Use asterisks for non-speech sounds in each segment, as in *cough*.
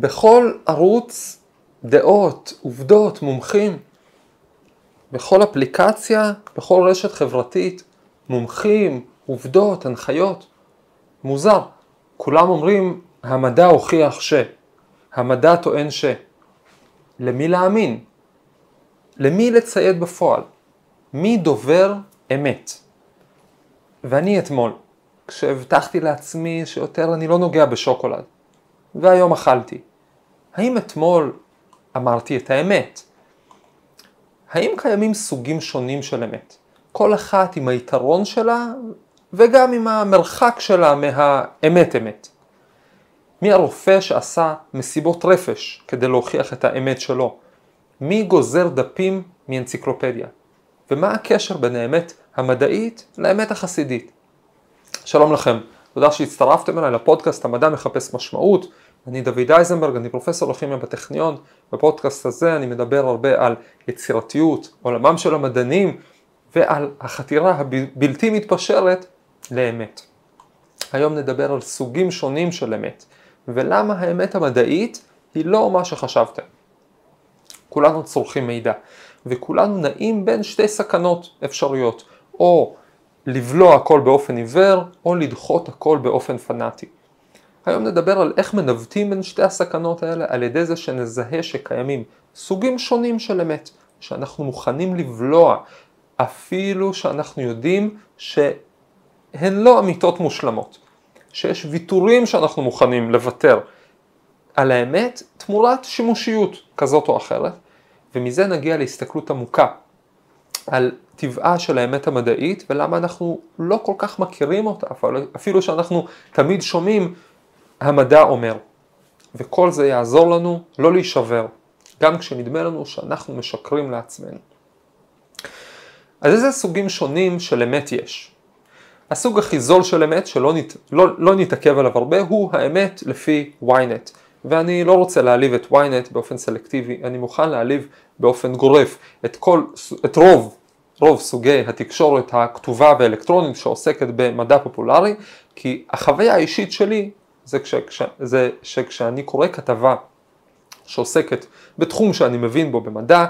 בכל ערוץ דעות, עובדות, מומחים, בכל אפליקציה, בכל רשת חברתית, מומחים, עובדות, הנחיות. מוזר. כולם אומרים, המדע הוכיח ש. המדע טוען ש. למי להאמין? למי לציית בפועל? מי דובר אמת? ואני אתמול, כשהבטחתי לעצמי שיותר אני לא נוגע בשוקולד, והיום אכלתי, האם אתמול אמרתי את האמת? האם קיימים סוגים שונים של אמת? כל אחת עם היתרון שלה וגם עם המרחק שלה מהאמת אמת. מי הרופא שעשה מסיבות רפש כדי להוכיח את האמת שלו? מי גוזר דפים מאנציקלופדיה? ומה הקשר בין האמת המדעית לאמת החסידית? שלום לכם, תודה שהצטרפתם אליי לפודקאסט המדע מחפש משמעות. אני דוד אייזנברג, אני פרופסור לכימיה בטכניון. בפודקאסט הזה אני מדבר הרבה על יצירתיות, עולמם של המדענים ועל החתירה הבלתי מתפשרת לאמת. היום נדבר על סוגים שונים של אמת, ולמה האמת המדעית היא לא מה שחשבתם. כולנו צורכים מידע, וכולנו נעים בין שתי סכנות אפשריות, או לבלוע הכל באופן עיוור, או לדחות הכל באופן פנאטי. היום נדבר על איך מנווטים בין שתי הסכנות האלה על ידי זה שנזהה שקיימים סוגים שונים של אמת, שאנחנו מוכנים לבלוע, אפילו שאנחנו יודעים שהן לא אמיתות מושלמות, שיש ויתורים שאנחנו מוכנים לוותר על האמת תמורת שימושיות כזאת או אחרת, ומזה נגיע להסתכלות עמוקה על טבעה של האמת המדעית ולמה אנחנו לא כל כך מכירים אותה, אפילו שאנחנו תמיד שומעים המדע אומר. וכל זה יעזור לנו לא להישבר, גם כשנדמה לנו שאנחנו משקרים לעצמנו. אז איזה סוגים שונים של אמת יש? הסוג הכי זול של אמת שלא נת, לא, לא נתעכב עליו הרבה הוא האמת לפי ynet ואני לא רוצה להעליב את ynet באופן סלקטיבי, אני מוכן להעליב באופן גורף את, כל, את רוב, רוב סוגי התקשורת הכתובה והאלקטרונית שעוסקת במדע פופולרי כי החוויה האישית שלי זה, כש, כש, זה שכשאני קורא כתבה שעוסקת בתחום שאני מבין בו במדע,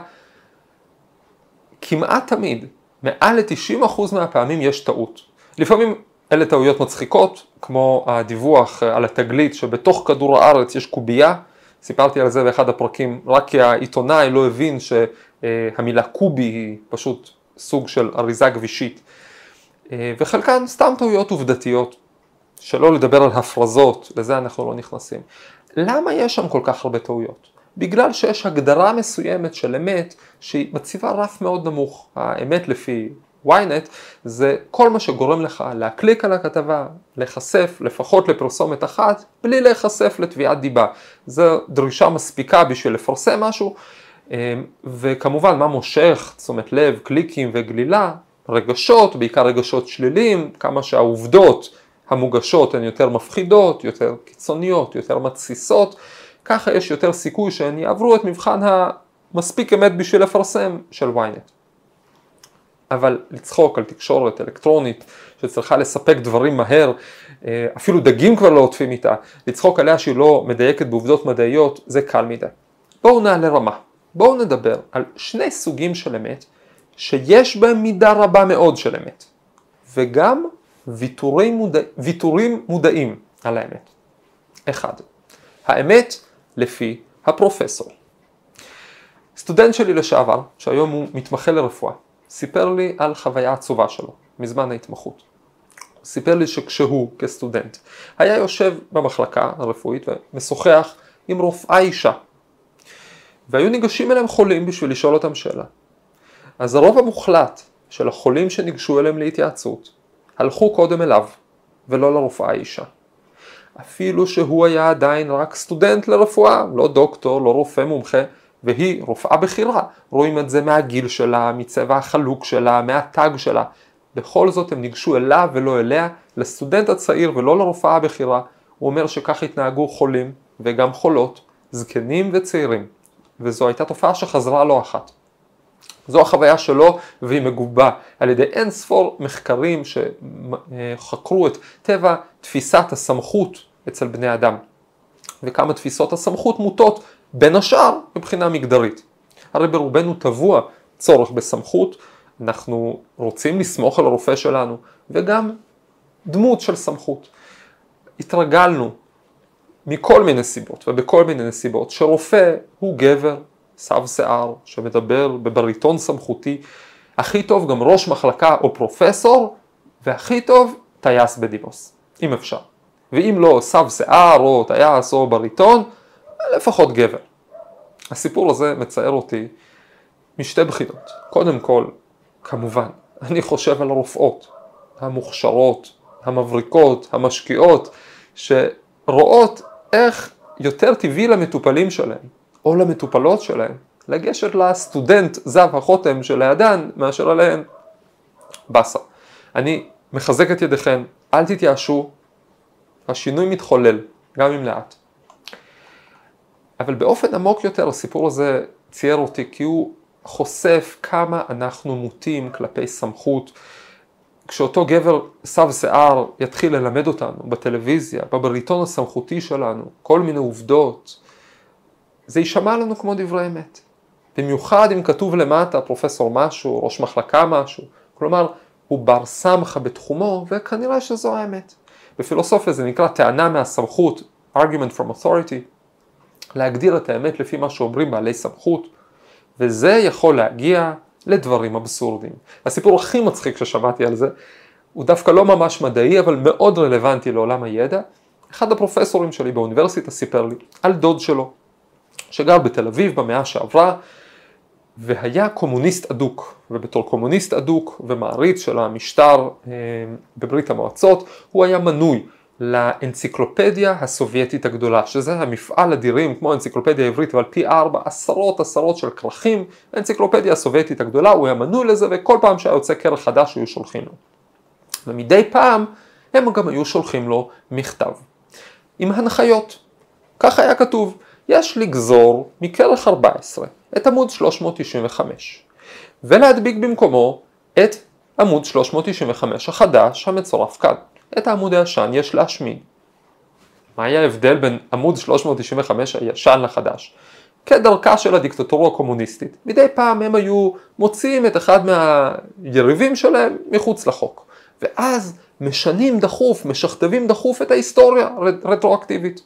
כמעט תמיד, מעל ל-90% מהפעמים יש טעות. לפעמים אלה טעויות מצחיקות, כמו הדיווח על התגלית שבתוך כדור הארץ יש קובייה, סיפרתי על זה באחד הפרקים, רק כי העיתונאי לא הבין שהמילה קובי היא פשוט סוג של אריזה גבישית. וחלקן סתם טעויות עובדתיות, שלא לדבר על הפרזות, לזה אנחנו לא נכנסים. למה יש שם כל כך הרבה טעויות? בגלל שיש הגדרה מסוימת של אמת שהיא מציבה רף מאוד נמוך. האמת לפי ynet זה כל מה שגורם לך להקליק על הכתבה, להיחשף לפחות לפרסומת אחת בלי להיחשף לתביעת דיבה. זו דרישה מספיקה בשביל לפרסם משהו אמ, וכמובן מה מושך תשומת לב, קליקים וגלילה, רגשות, בעיקר רגשות שליליים, כמה שהעובדות המוגשות הן יותר מפחידות, יותר קיצוניות, יותר מתסיסות, ככה יש יותר סיכוי שהן יעברו את מבחן המספיק אמת בשביל לפרסם של ynet. אבל לצחוק על תקשורת אלקטרונית שצריכה לספק דברים מהר, אה, אפילו דגים כבר לא עוטפים איתה, לצחוק עליה שהיא לא מדייקת בעובדות מדעיות, זה קל מדי. בואו נעלה רמה. בואו נדבר על שני סוגים של אמת שיש בהם מידה רבה מאוד של אמת, וגם ויתורים, מודע... ויתורים מודעים על האמת. אחד, האמת לפי הפרופסור. סטודנט שלי לשעבר, שהיום הוא מתמחה לרפואה, סיפר לי על חוויה עצובה שלו, מזמן ההתמחות. הוא סיפר לי שכשהוא, כסטודנט, היה יושב במחלקה הרפואית ומשוחח עם רופאה אישה, והיו ניגשים אליהם חולים בשביל לשאול אותם שאלה. אז הרוב המוחלט של החולים שניגשו אליהם להתייעצות, הלכו קודם אליו, ולא לרופאה האישה. אפילו שהוא היה עדיין רק סטודנט לרפואה, לא דוקטור, לא רופא מומחה, והיא רופאה בכירה, רואים את זה מהגיל שלה, מצבע החלוק שלה, מהתג שלה. בכל זאת הם ניגשו אליו ולא אליה, לסטודנט הצעיר ולא לרופאה הבכירה. הוא אומר שכך התנהגו חולים וגם חולות, זקנים וצעירים, וזו הייתה תופעה שחזרה לא אחת. זו החוויה שלו והיא מגובה על ידי אין ספור מחקרים שחקרו את טבע תפיסת הסמכות אצל בני אדם. וכמה תפיסות הסמכות מוטות בין השאר מבחינה מגדרית. הרי ברובנו טבוע צורך בסמכות, אנחנו רוצים לסמוך על הרופא שלנו, וגם דמות של סמכות. התרגלנו מכל מיני סיבות ובכל מיני נסיבות שרופא הוא גבר, סב שיער, שמדבר בבריטון סמכותי, הכי טוב גם ראש מחלקה או פרופסור, והכי טוב טייס בדימוס, אם אפשר. ואם לא סב שיער או טייס או בריטון, לפחות גבר. הסיפור הזה מצער אותי משתי בחינות. קודם כל, כמובן, אני חושב על הרופאות המוכשרות, המבריקות, המשקיעות, שרואות איך יותר טבעי למטופלים שלהם, או למטופלות שלהם, לגשת לסטודנט זב החותם שלידן מאשר עליהן. באסה. אני מחזק את ידיכם, אל תתייאשו, השינוי מתחולל, גם אם לאט. אבל באופן עמוק יותר הסיפור הזה צייר אותי כי הוא חושף כמה אנחנו מוטים כלפי סמכות. כשאותו גבר סב שיער יתחיל ללמד אותנו בטלוויזיה, בבריטון הסמכותי שלנו, כל מיני עובדות, זה יישמע לנו כמו דברי אמת. במיוחד אם כתוב למטה פרופסור משהו, ראש מחלקה משהו, כלומר הוא בר סמכה בתחומו וכנראה שזו האמת. בפילוסופיה זה נקרא טענה מהסמכות, argument from authority, להגדיר את האמת לפי מה שאומרים בעלי סמכות, וזה יכול להגיע לדברים אבסורדיים. הסיפור הכי מצחיק ששמעתי על זה, הוא דווקא לא ממש מדעי, אבל מאוד רלוונטי לעולם הידע. אחד הפרופסורים שלי באוניברסיטה סיפר לי על דוד שלו, שגר בתל אביב במאה שעברה, והיה קומוניסט אדוק, ובתור קומוניסט אדוק ומעריץ של המשטר אה, בברית המועצות, הוא היה מנוי לאנציקלופדיה הסובייטית הגדולה, שזה המפעל אדירים כמו האנציקלופדיה העברית אבל פי ארבע עשרות עשרות של כרכים, האנציקלופדיה הסובייטית הגדולה, הוא היה מנוי לזה וכל פעם שהיה יוצא כרך חדש היו שולחים לו. ומדי פעם הם גם היו שולחים לו מכתב עם הנחיות. כך היה כתוב, יש לגזור מכרך 14 את עמוד 395 ולהדביק במקומו את עמוד 395 החדש המצורף כאן. את העמוד הישן יש להשמיד. מה היה ההבדל בין עמוד 395 הישן לחדש? כדרכה של הדיקטטורה הקומוניסטית, מדי פעם הם היו מוציאים את אחד מהיריבים שלהם מחוץ לחוק. ואז משנים דחוף, משכתבים דחוף את ההיסטוריה רטרואקטיבית.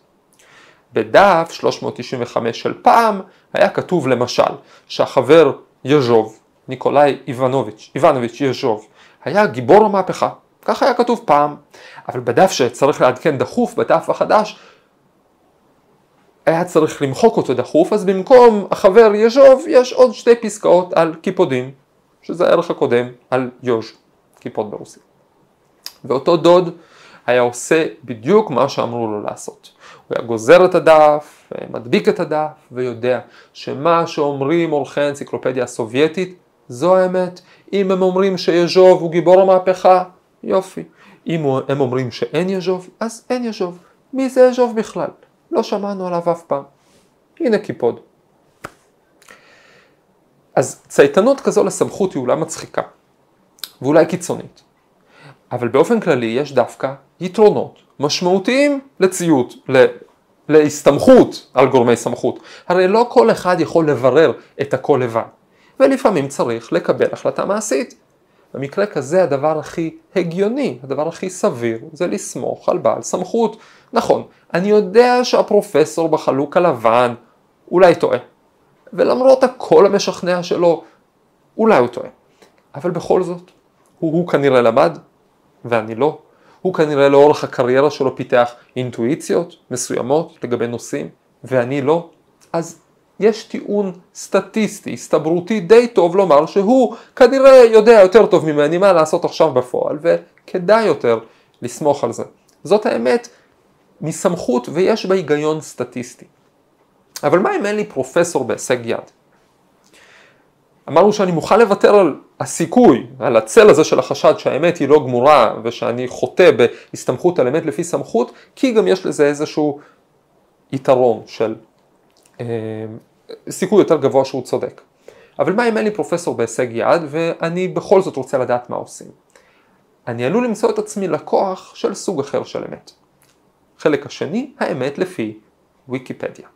בדף 395 של פעם היה כתוב למשל שהחבר יז'וב, ניקולאי איבנוביץ', איבנוביץ' יז'וב, היה גיבור המהפכה. כך היה כתוב פעם, אבל בדף שצריך לעדכן דחוף, בדף החדש, היה צריך למחוק אותו דחוף, אז במקום החבר יז'וב יש עוד שתי פסקאות על קיפודים, שזה הערך הקודם על יוז', קיפוד ברוסית. ואותו דוד היה עושה בדיוק מה שאמרו לו לעשות. הוא היה גוזר את הדף, מדביק את הדף, ויודע שמה שאומרים עורכי האנציקלופדיה הסובייטית זו האמת. אם הם אומרים שיז'וב הוא גיבור המהפכה, יופי. אם הם אומרים שאין יז'וב, אז אין יז'וב. מי זה יז'וב בכלל? לא שמענו עליו אף פעם. הנה קיפוד. אז צייתנות כזו לסמכות היא אולי מצחיקה, ואולי קיצונית. אבל באופן כללי יש דווקא יתרונות משמעותיים לציות. להסתמכות על גורמי סמכות. הרי לא כל אחד יכול לברר את הכל לבד, ולפעמים צריך לקבל החלטה מעשית. במקרה כזה הדבר הכי הגיוני, הדבר הכי סביר, זה לסמוך על בעל סמכות. נכון, אני יודע שהפרופסור בחלוק הלבן אולי טועה, ולמרות הקול המשכנע שלו, אולי הוא טועה. אבל בכל זאת, הוא, הוא כנראה למד, ואני לא. הוא כנראה לאורך הקריירה שלו פיתח אינטואיציות מסוימות לגבי נושאים, ואני לא. אז יש טיעון סטטיסטי, הסתברותי די טוב לומר שהוא כנראה יודע יותר טוב ממני מה לעשות עכשיו בפועל, וכדאי יותר לסמוך על זה. זאת האמת מסמכות ויש בה היגיון סטטיסטי. אבל מה אם אין לי פרופסור בהישג יד? אמרנו שאני מוכן לוותר על הסיכוי, על הצל הזה של החשד שהאמת היא לא גמורה ושאני חוטא בהסתמכות על אמת לפי סמכות, כי גם יש לזה איזשהו יתרון של אה, סיכוי יותר גבוה שהוא צודק. אבל מה אם אין לי פרופסור בהישג יד ואני בכל זאת רוצה לדעת מה עושים? אני עלול למצוא את עצמי לקוח של סוג אחר של אמת. חלק השני, האמת לפי ויקיפדיה.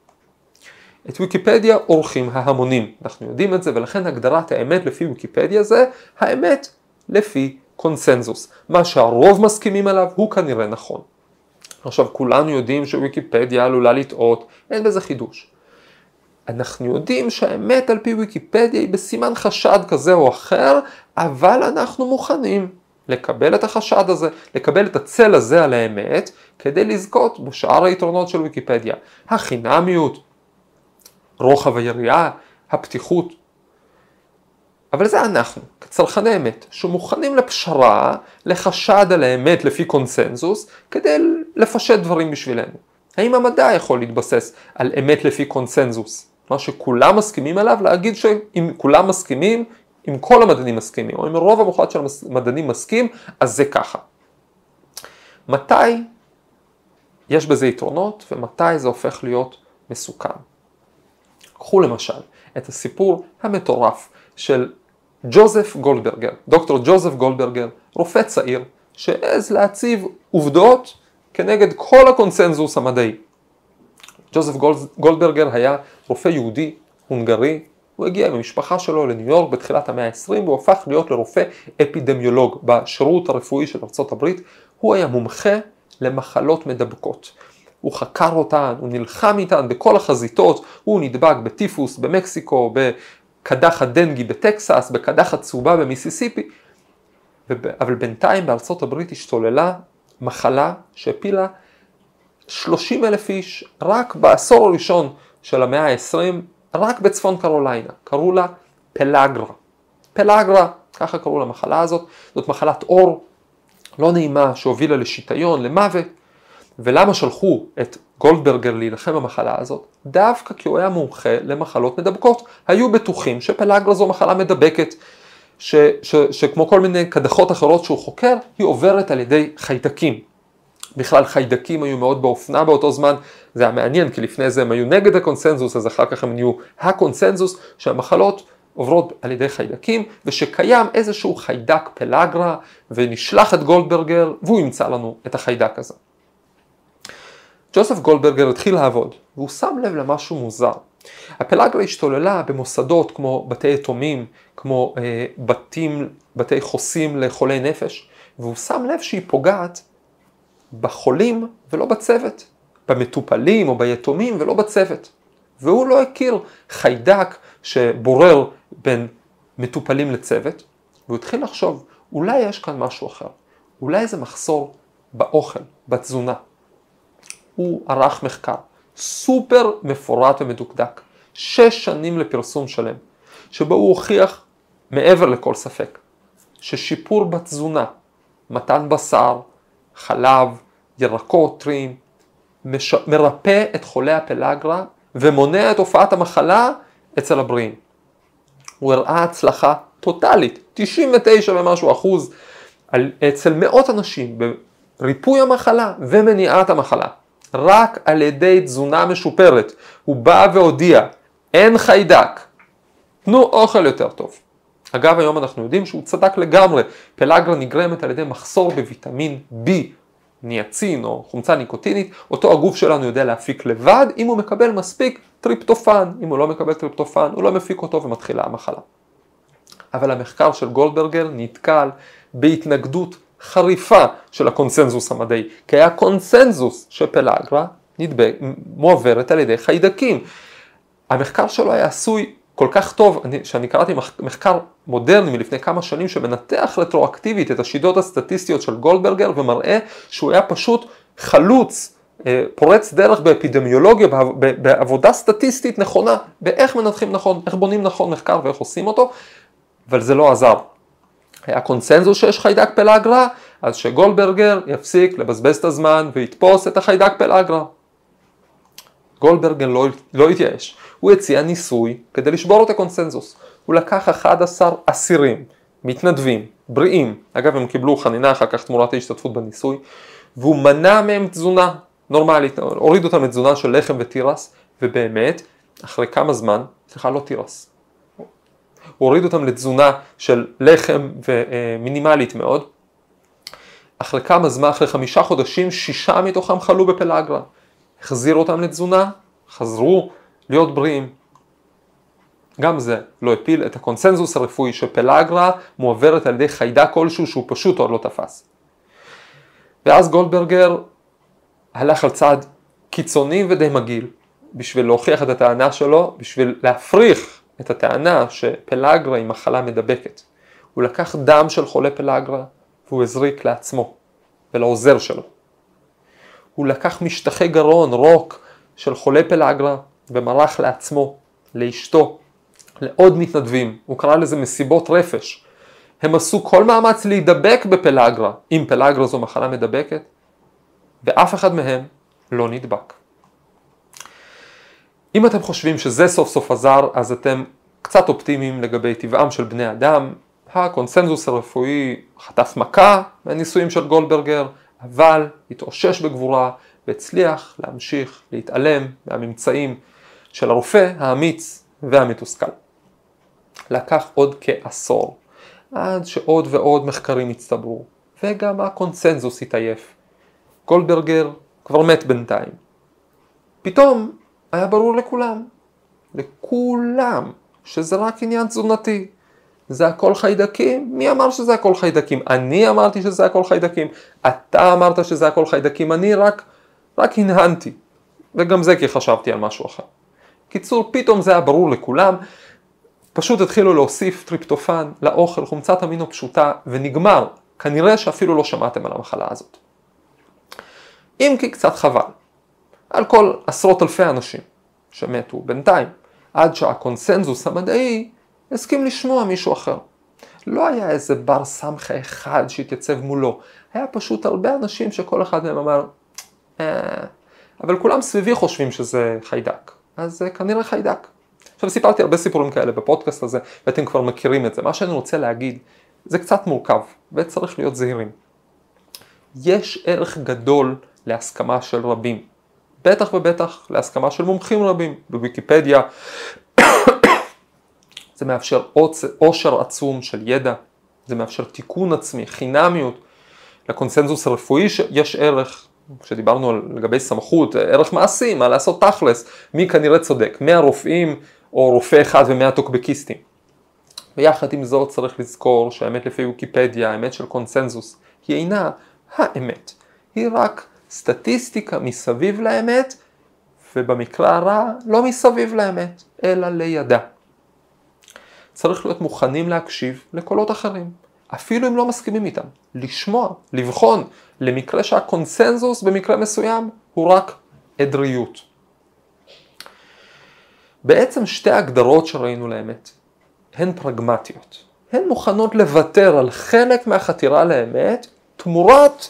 את ויקיפדיה עורכים ההמונים, אנחנו יודעים את זה ולכן הגדרת האמת לפי ויקיפדיה זה האמת לפי קונסנזוס. מה שהרוב מסכימים עליו הוא כנראה נכון. עכשיו כולנו יודעים שוויקיפדיה עלולה לטעות, אין בזה חידוש. אנחנו יודעים שהאמת על פי ויקיפדיה היא בסימן חשד כזה או אחר, אבל אנחנו מוכנים לקבל את החשד הזה, לקבל את הצל הזה על האמת, כדי לזכות בשאר היתרונות של ויקיפדיה. החינמיות, רוחב היריעה, הפתיחות. אבל זה אנחנו, כצרכני אמת, שמוכנים לפשרה, לחשד על האמת לפי קונסנזוס, כדי לפשט דברים בשבילנו. האם המדע יכול להתבסס על אמת לפי קונסנזוס? מה שכולם מסכימים עליו, להגיד שאם כולם מסכימים, אם כל המדענים מסכימים, או אם הרוב המוחלט של המדענים מסכים, אז זה ככה. מתי יש בזה יתרונות ומתי זה הופך להיות מסוכן? קחו למשל את הסיפור המטורף של ג'וזף גולדברגר, דוקטור ג'וזף גולדברגר, רופא צעיר, שהעז להציב עובדות כנגד כל הקונסנזוס המדעי. ג'וזף גולדברגר היה רופא יהודי, הונגרי, הוא הגיע עם המשפחה שלו לניו יורק בתחילת המאה ה-20 והוא הפך להיות לרופא אפידמיולוג בשירות הרפואי של ארה"ב. הוא היה מומחה למחלות מדבקות. הוא חקר אותן, הוא נלחם איתן בכל החזיתות, הוא נדבק בטיפוס במקסיקו, בקדחת דנגי בטקסס, בקדחת צהובה במיסיסיפי, אבל בינתיים בארצות הברית השתוללה מחלה שהפילה 30 אלף איש רק בעשור הראשון של המאה ה-20, רק בצפון קרוליינה, קראו לה פלאגרה. פלאגרה, ככה קראו למחלה הזאת, זאת מחלת עור לא נעימה שהובילה לשיטיון, למוות. ולמה שלחו את גולדברגר להילחם במחלה הזאת? דווקא כי הוא היה מומחה למחלות מדבקות. היו בטוחים שפלאגרה זו מחלה מדבקת, ש, ש, שכמו כל מיני קדחות אחרות שהוא חוקר, היא עוברת על ידי חיידקים. בכלל חיידקים היו מאוד באופנה באותו זמן, זה היה מעניין כי לפני זה הם היו נגד הקונסנזוס, אז אחר כך הם נהיו הקונסנזוס שהמחלות עוברות על ידי חיידקים, ושקיים איזשהו חיידק פלאגרה, ונשלח את גולדברגר, והוא ימצא לנו את החיידק הזה. ג'וסף גולדברגר התחיל לעבוד, והוא שם לב למשהו מוזר. הפלאגרה השתוללה במוסדות כמו בתי יתומים, כמו אה, בתים, בתי חוסים לחולי נפש, והוא שם לב שהיא פוגעת בחולים ולא בצוות, במטופלים או ביתומים ולא בצוות. והוא לא הכיר חיידק שבורר בין מטופלים לצוות, והוא התחיל לחשוב, אולי יש כאן משהו אחר, אולי זה מחסור באוכל, בתזונה. הוא ערך מחקר סופר מפורט ומדוקדק, שש שנים לפרסום שלם, שבו הוא הוכיח מעבר לכל ספק, ששיפור בתזונה, מתן בשר, חלב, ירקות טריים, מש... מרפא את חולי הפלאגרה ומונע את הופעת המחלה אצל הבריאים. הוא הראה הצלחה טוטאלית, 99 ומשהו אחוז, על, אצל מאות אנשים בריפוי המחלה ומניעת המחלה. רק על ידי תזונה משופרת. הוא בא והודיע, אין חיידק, תנו אוכל יותר טוב. אגב, היום אנחנו יודעים שהוא צדק לגמרי, פלאגרה נגרמת על ידי מחסור בוויטמין B, ניאצין או חומצה ניקוטינית, אותו הגוף שלנו יודע להפיק לבד, אם הוא מקבל מספיק טריפטופן, אם הוא לא מקבל טריפטופן, הוא לא מפיק אותו ומתחילה המחלה. אבל המחקר של גולדברגר נתקל בהתנגדות חריפה של הקונסנזוס המדעי, כי היה קונסנזוס שפלאגרה נדבק, מועברת על ידי חיידקים. המחקר שלו היה עשוי כל כך טוב, אני, שאני קראתי מחקר מודרני מלפני כמה שנים שמנתח רטרואקטיבית את השיטות הסטטיסטיות של גולדברגר ומראה שהוא היה פשוט חלוץ, אה, פורץ דרך באפידמיולוגיה, בעבודה סטטיסטית נכונה, באיך מנתחים נכון, איך בונים נכון מחקר ואיך עושים אותו, אבל זה לא עזר. היה קונצנזוס שיש חיידק פלאגרה, אז שגולדברגר יפסיק לבזבז את הזמן ויתפוס את החיידק פלאגרה. גולדברגר לא, לא התייאש, הוא הציע ניסוי כדי לשבור את הקונצנזוס. הוא לקח 11 אסירים, מתנדבים, בריאים, אגב הם קיבלו חנינה אחר כך תמורת ההשתתפות בניסוי, והוא מנע מהם תזונה נורמלית, הוריד אותם לתזונה של לחם ותירס, ובאמת, אחרי כמה זמן, סליחה לא תירס, הוא הוריד אותם לתזונה של לחם ומינימלית מאוד. אחרי כמה זמן, אחרי חמישה חודשים, שישה מתוכם חלו בפלאגרה. החזיר אותם לתזונה, חזרו להיות בריאים. גם זה לא הפיל את הקונסנזוס הרפואי שפלאגרה מועברת על ידי חיידק כלשהו שהוא פשוט עוד לא תפס. ואז גולדברגר הלך על צעד קיצוני ודי מגעיל בשביל להוכיח את הטענה שלו, בשביל להפריך את הטענה שפלאגרה היא מחלה מדבקת. הוא לקח דם של חולה פלאגרה והוא הזריק לעצמו ולעוזר שלו. הוא לקח משטחי גרון, רוק, של חולה פלאגרה ומרח לעצמו, לאשתו, לעוד מתנדבים. הוא קרא לזה מסיבות רפש. הם עשו כל מאמץ להידבק בפלאגרה, אם פלאגרה זו מחלה מדבקת, ואף אחד מהם לא נדבק. אם אתם חושבים שזה סוף סוף עזר, אז אתם קצת אופטימיים לגבי טבעם של בני אדם. הקונסנזוס הרפואי חטף מכה מהניסויים של גולדברגר, אבל התאושש בגבורה והצליח להמשיך להתעלם מהממצאים של הרופא האמיץ והמתוסכל. לקח עוד כעשור, עד שעוד ועוד מחקרים הצטברו, וגם הקונצנזוס התעייף. גולדברגר כבר מת בינתיים. פתאום היה ברור לכולם, לכולם, שזה רק עניין תזונתי. זה הכל חיידקים? מי אמר שזה הכל חיידקים? אני אמרתי שזה הכל חיידקים, אתה אמרת שזה הכל חיידקים, אני רק, רק הנהנתי. וגם זה כי חשבתי על משהו אחר. קיצור, פתאום זה היה ברור לכולם, פשוט התחילו להוסיף טריפטופן לאוכל, חומצת אמינו פשוטה, ונגמר. כנראה שאפילו לא שמעתם על המחלה הזאת. אם כי קצת חבל. על כל עשרות אלפי אנשים שמתו בינתיים, עד שהקונסנזוס המדעי הסכים לשמוע מישהו אחר. לא היה איזה בר סמכה אחד שהתייצב מולו, היה פשוט הרבה אנשים שכל אחד מהם אמר, אה, אבל כולם סביבי חושבים שזה חיידק, אז זה כנראה חיידק. עכשיו סיפרתי הרבה סיפורים כאלה בפודקאסט הזה, ואתם כבר מכירים את זה. מה שאני רוצה להגיד, זה קצת מורכב, וצריך להיות זהירים. יש ערך גדול להסכמה של רבים. בטח ובטח להסכמה של מומחים רבים. בוויקיפדיה *coughs* זה מאפשר עושר עצום של ידע, זה מאפשר תיקון עצמי, חינמיות. לקונסנזוס הרפואי יש ערך, כשדיברנו על לגבי סמכות, ערך מעשי, מה לעשות תכלס, מי כנראה צודק, מהרופאים או רופא אחד ומאה טוקבקיסטים. ויחד עם זאת צריך לזכור שהאמת לפי ויקיפדיה, האמת של קונסנזוס, היא אינה האמת, היא רק סטטיסטיקה מסביב לאמת, ובמקרה הרע לא מסביב לאמת, אלא לידה. צריך להיות מוכנים להקשיב לקולות אחרים, אפילו אם לא מסכימים איתם, לשמוע, לבחון, למקרה שהקונסנזוס במקרה מסוים הוא רק עדריות. בעצם שתי הגדרות שראינו לאמת הן פרגמטיות. הן מוכנות לוותר על חלק מהחתירה לאמת תמורת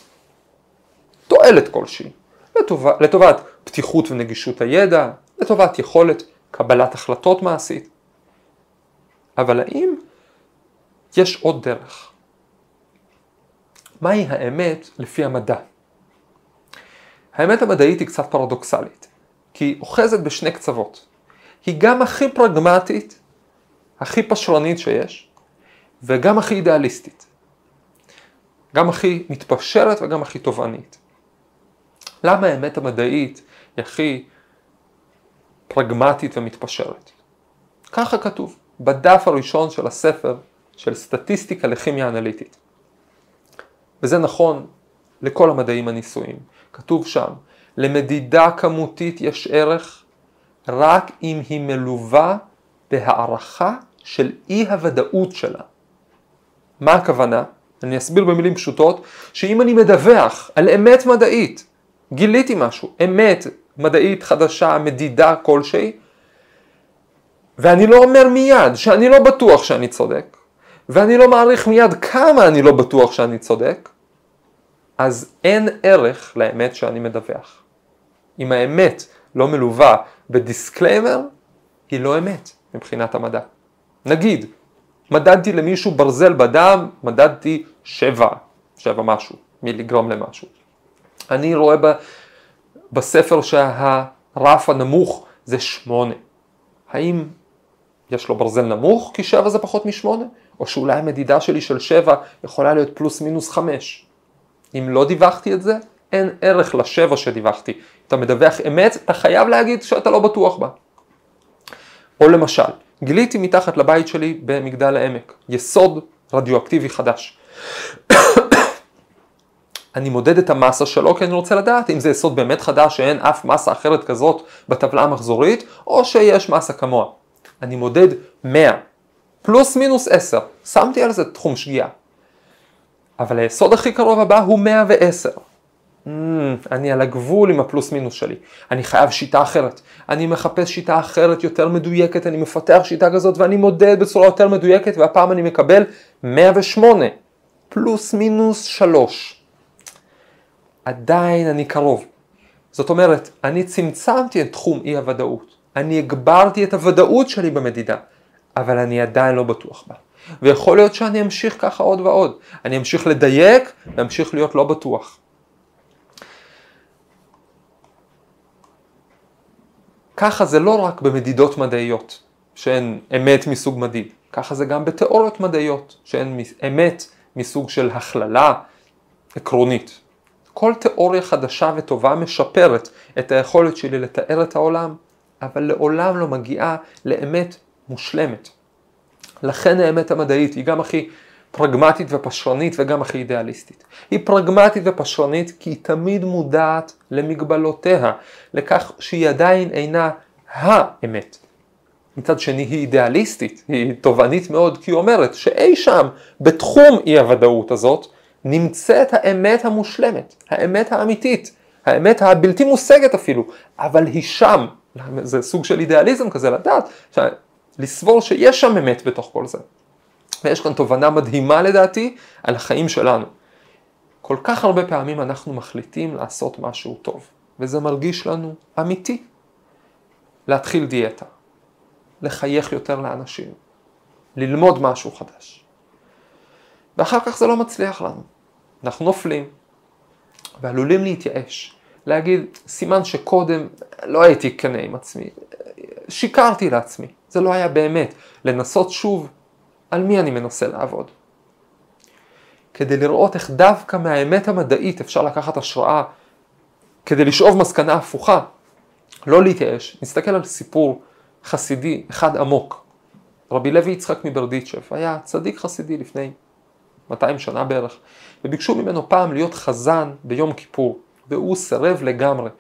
תועלת כלשהי, לטובת, לטובת פתיחות ונגישות הידע, לטובת יכולת קבלת החלטות מעשית. אבל האם יש עוד דרך? מהי האמת לפי המדע? האמת המדעית היא קצת פרדוקסלית, כי היא אוחזת בשני קצוות. היא גם הכי פרגמטית, הכי פשרנית שיש, וגם הכי אידיאליסטית. גם הכי מתפשרת וגם הכי תובענית. למה האמת המדעית היא הכי פרגמטית ומתפשרת? ככה כתוב, בדף הראשון של הספר של סטטיסטיקה לכימיה אנליטית. וזה נכון לכל המדעים הניסויים. כתוב שם, למדידה כמותית יש ערך רק אם היא מלווה בהערכה של אי הוודאות שלה. מה הכוונה? אני אסביר במילים פשוטות, שאם אני מדווח על אמת מדעית, גיליתי משהו, אמת מדעית חדשה, מדידה כלשהי, ואני לא אומר מיד שאני לא בטוח שאני צודק, ואני לא מעריך מיד כמה אני לא בטוח שאני צודק, אז אין ערך לאמת שאני מדווח. אם האמת לא מלווה ב disclaimer, היא לא אמת מבחינת המדע. נגיד, מדדתי למישהו ברזל בדם, מדדתי שבע, שבע משהו, מיליגרם למשהו. אני רואה ב, בספר שהרף הנמוך זה שמונה. האם יש לו ברזל נמוך כי שבע זה פחות משמונה? או שאולי המדידה שלי של שבע יכולה להיות פלוס מינוס חמש. אם לא דיווחתי את זה, אין ערך לשבע שדיווחתי. אתה מדווח אמת, אתה חייב להגיד שאתה לא בטוח בה. או למשל, גיליתי מתחת לבית שלי במגדל העמק יסוד רדיואקטיבי חדש. אני מודד את המסה שלו כי אני רוצה לדעת אם זה יסוד באמת חדש שאין אף מסה אחרת כזאת בטבלה המחזורית, או שיש מסה כמוה. אני מודד 100, פלוס מינוס 10, שמתי על זה תחום שגיאה. אבל היסוד הכי קרוב הבא הוא 110. Mm, אני על הגבול עם הפלוס מינוס שלי. אני חייב שיטה אחרת. אני מחפש שיטה אחרת יותר מדויקת, אני מפתח שיטה כזאת ואני מודד בצורה יותר מדויקת והפעם אני מקבל 108 פלוס מינוס 3. עדיין אני קרוב. זאת אומרת, אני צמצמתי את תחום אי הוודאות. אני הגברתי את הוודאות שלי במדידה, אבל אני עדיין לא בטוח בה. ויכול להיות שאני אמשיך ככה עוד ועוד. אני אמשיך לדייק ואמשיך להיות לא בטוח. ככה זה לא רק במדידות מדעיות, שהן אמת מסוג מדיד, ככה זה גם בתיאוריות מדעיות, שהן אמת מסוג של הכללה עקרונית. כל תיאוריה חדשה וטובה משפרת את היכולת שלי לתאר את העולם, אבל לעולם לא מגיעה לאמת מושלמת. לכן האמת המדעית היא גם הכי פרגמטית ופשרנית וגם הכי אידיאליסטית. היא פרגמטית ופשרנית כי היא תמיד מודעת למגבלותיה, לכך שהיא עדיין אינה האמת. מצד שני היא אידיאליסטית, היא תובענית מאוד כי היא אומרת שאי שם בתחום אי הוודאות הזאת נמצאת האמת המושלמת, האמת האמיתית, האמת הבלתי מושגת אפילו, אבל היא שם, זה סוג של אידיאליזם כזה לדעת, לסבור שיש שם אמת בתוך כל זה. ויש כאן תובנה מדהימה לדעתי על החיים שלנו. כל כך הרבה פעמים אנחנו מחליטים לעשות משהו טוב, וזה מרגיש לנו אמיתי. להתחיל דיאטה, לחייך יותר לאנשים, ללמוד משהו חדש. ואחר כך זה לא מצליח לנו. אנחנו נופלים ועלולים להתייאש. להגיד, סימן שקודם לא הייתי כנה עם עצמי, שיקרתי לעצמי, זה לא היה באמת. לנסות שוב, על מי אני מנסה לעבוד? כדי לראות איך דווקא מהאמת המדעית אפשר לקחת השראה, כדי לשאוב מסקנה הפוכה, לא להתייאש, נסתכל על סיפור חסידי אחד עמוק. רבי לוי יצחק מברדיצ'ב היה צדיק חסידי לפני 200 שנה בערך, וביקשו ממנו פעם להיות חזן ביום כיפור, והוא סירב לגמרי.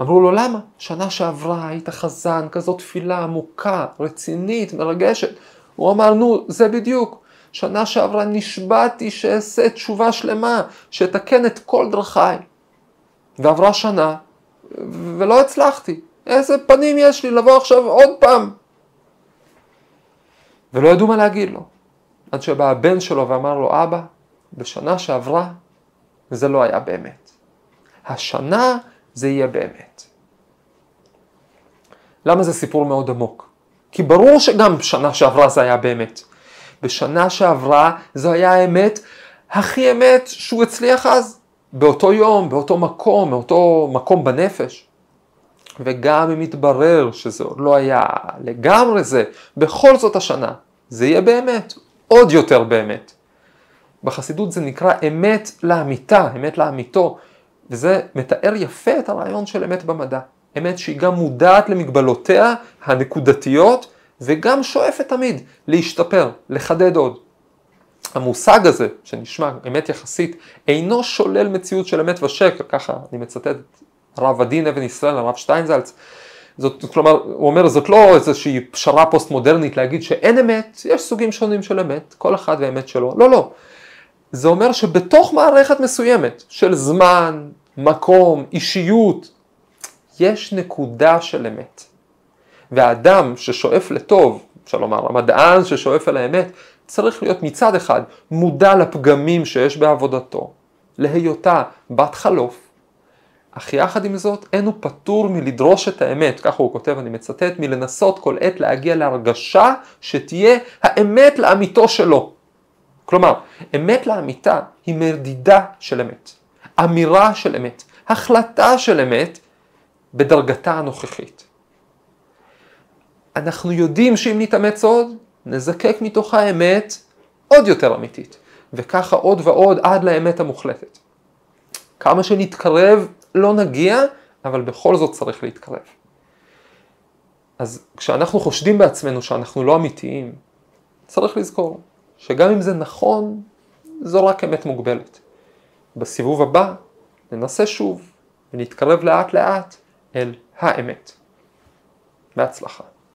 אמרו לו למה? שנה שעברה היית חזן, כזאת תפילה עמוקה, רצינית, מרגשת. הוא אמר נו זה בדיוק, שנה שעברה נשבעתי שאעשה תשובה שלמה, שאתקן את כל דרכיי. ועברה שנה, ולא הצלחתי. איזה פנים יש לי לבוא עכשיו עוד פעם? ולא ידעו מה להגיד לו. עד שבא הבן שלו ואמר לו, אבא, בשנה שעברה זה לא היה באמת. השנה זה יהיה באמת. למה זה סיפור מאוד עמוק? כי ברור שגם שנה שעברה זה היה באמת. בשנה שעברה זו היה האמת הכי אמת שהוא הצליח אז, באותו יום, באותו מקום, באותו מקום בנפש. וגם אם יתברר שזה עוד לא היה לגמרי זה, בכל זאת השנה, זה יהיה באמת, עוד יותר באמת. בחסידות זה נקרא אמת לאמיתה, אמת לאמיתו, וזה מתאר יפה את הרעיון של אמת במדע. אמת שהיא גם מודעת למגבלותיה הנקודתיות וגם שואפת תמיד להשתפר, לחדד עוד. המושג הזה, שנשמע אמת יחסית, אינו שולל מציאות של אמת ושקר, ככה אני מצטט את הרב עדין אבן ישראל, הרב שטיינזלץ, זאת, כלומר, הוא אומר, זאת לא איזושהי פשרה פוסט מודרנית להגיד שאין אמת, יש סוגים שונים של אמת, כל אחד והאמת שלו, לא, לא. זה אומר שבתוך מערכת מסוימת של זמן, מקום, אישיות, יש נקודה של אמת. והאדם ששואף לטוב, אפשר לומר, המדען ששואף אל האמת, צריך להיות מצד אחד מודע לפגמים שיש בעבודתו, להיותה בת חלוף, אך יחד עם זאת אין הוא פטור מלדרוש את האמת, ככה הוא כותב, אני מצטט, מלנסות כל עת להגיע להרגשה שתהיה האמת לאמיתו שלו. כלומר, אמת לאמיתה היא מדידה של אמת, אמירה של אמת, החלטה של אמת בדרגתה הנוכחית. אנחנו יודעים שאם נתאמץ עוד, נזקק מתוך האמת עוד יותר אמיתית, וככה עוד ועוד עד לאמת המוחלטת. כמה שנתקרב לא נגיע, אבל בכל זאת צריך להתקרב. אז כשאנחנו חושדים בעצמנו שאנחנו לא אמיתיים, צריך לזכור שגם אם זה נכון, זו רק אמת מוגבלת. בסיבוב הבא ננסה שוב ונתקרב לאט לאט אל האמת. בהצלחה.